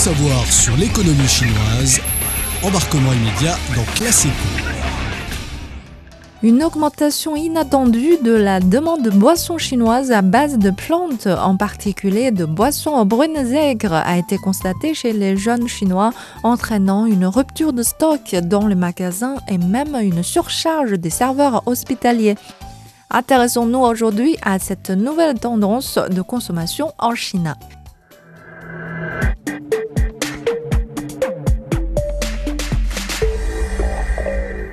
savoir sur l'économie chinoise, embarquement immédiat dans Classico. Une augmentation inattendue de la demande de boissons chinoises à base de plantes, en particulier de boissons brunes aigres, a été constatée chez les jeunes Chinois, entraînant une rupture de stock dans les magasins et même une surcharge des serveurs hospitaliers. Intéressons-nous aujourd'hui à cette nouvelle tendance de consommation en Chine.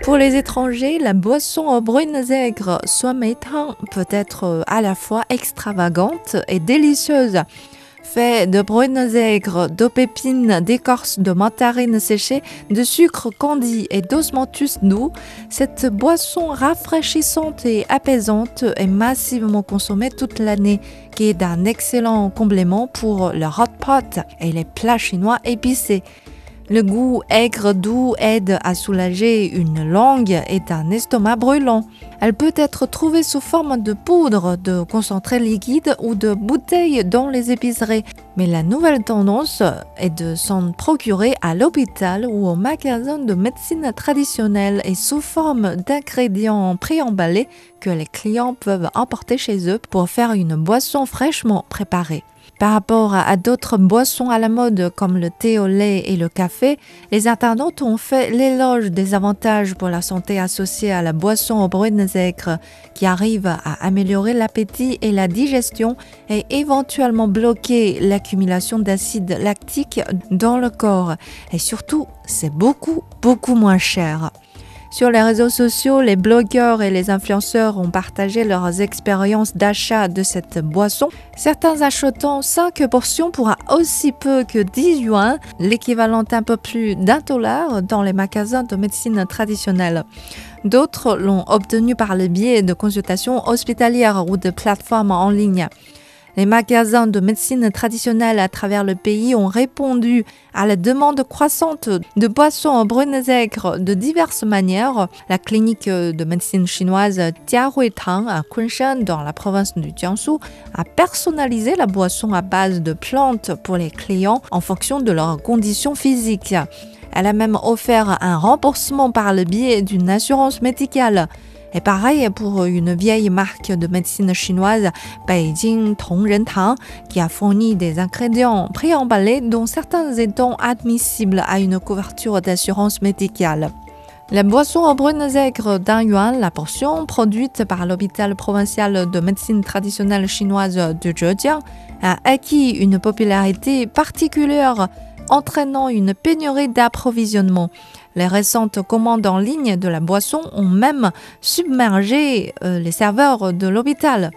Pour les étrangers, la boisson aux brunes aigres, métang, peut être à la fois extravagante et délicieuse. Fait de brunes aigres, de pépines, d'écorce de mandarine séchée, de sucre candi et d'osmanthus doux, cette boisson rafraîchissante et apaisante est massivement consommée toute l'année, qui est d'un excellent complément pour le hot pot et les plats chinois épicés. Le goût aigre doux aide à soulager une langue et un estomac brûlant. Elle peut être trouvée sous forme de poudre, de concentré liquide ou de bouteilles dans les épiceries. Mais la nouvelle tendance est de s'en procurer à l'hôpital ou au magasin de médecine traditionnelle et sous forme d'ingrédients préemballés que les clients peuvent emporter chez eux pour faire une boisson fraîchement préparée. Par rapport à d'autres boissons à la mode comme le thé au lait et le café, les internautes ont fait l'éloge des avantages pour la santé associés à la boisson aux brunes aigres qui arrive à améliorer l'appétit et la digestion et éventuellement bloquer l'accumulation d'acide lactique dans le corps. Et surtout, c'est beaucoup, beaucoup moins cher. Sur les réseaux sociaux, les blogueurs et les influenceurs ont partagé leurs expériences d'achat de cette boisson. Certains achetant 5 portions pour aussi peu que 10 yuan, l'équivalent un peu plus d'un dollar dans les magasins de médecine traditionnelle. D'autres l'ont obtenu par le biais de consultations hospitalières ou de plateformes en ligne. Les magasins de médecine traditionnelle à travers le pays ont répondu à la demande croissante de boissons brunes aigres de diverses manières. La clinique de médecine chinoise Jiahui-Tang à Kunshan, dans la province du Jiangsu, a personnalisé la boisson à base de plantes pour les clients en fonction de leurs conditions physiques. Elle a même offert un remboursement par le biais d'une assurance médicale. Et pareil pour une vieille marque de médecine chinoise, Beijing Tongren Tang, qui a fourni des ingrédients préemballés dont certains étant admissibles à une couverture d'assurance médicale. La boisson aux brunes aigres d'un yuan, la portion produite par l'hôpital provincial de médecine traditionnelle chinoise de Zhejiang, a acquis une popularité particulière, entraînant une pénurie d'approvisionnement. Les récentes commandes en ligne de la boisson ont même submergé euh, les serveurs de l'hôpital.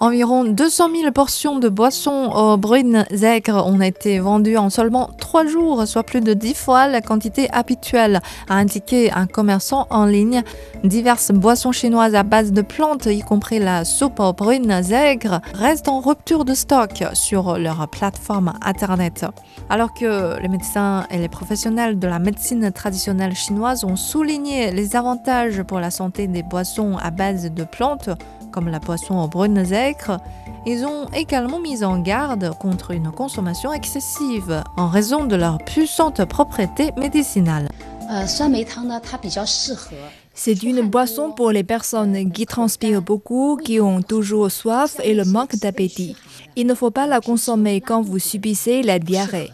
Environ 200 000 portions de boissons brunes aigres ont été vendues en seulement 3 jours, soit plus de 10 fois la quantité habituelle, a indiqué un commerçant en ligne. Diverses boissons chinoises à base de plantes, y compris la soupe aux brunes aigres, restent en rupture de stock sur leur plateforme Internet. Alors que les médecins et les professionnels de la médecine traditionnelle chinoise ont souligné les avantages pour la santé des boissons à base de plantes, comme la boisson aux brunes aigres, ils ont également mis en garde contre une consommation excessive en raison de leur puissante propriété médicinale. C'est une boisson pour les personnes qui transpirent beaucoup, qui ont toujours soif et le manque d'appétit. Il ne faut pas la consommer quand vous subissez la diarrhée.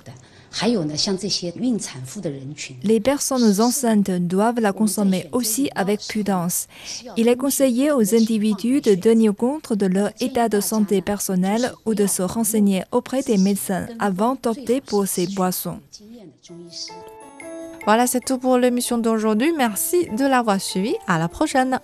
Les personnes enceintes doivent la consommer aussi avec prudence. Il est conseillé aux individus de tenir compte de leur état de santé personnel ou de se renseigner auprès des médecins avant d'opter pour ces boissons. Voilà, c'est tout pour l'émission d'aujourd'hui. Merci de l'avoir suivi. À la prochaine.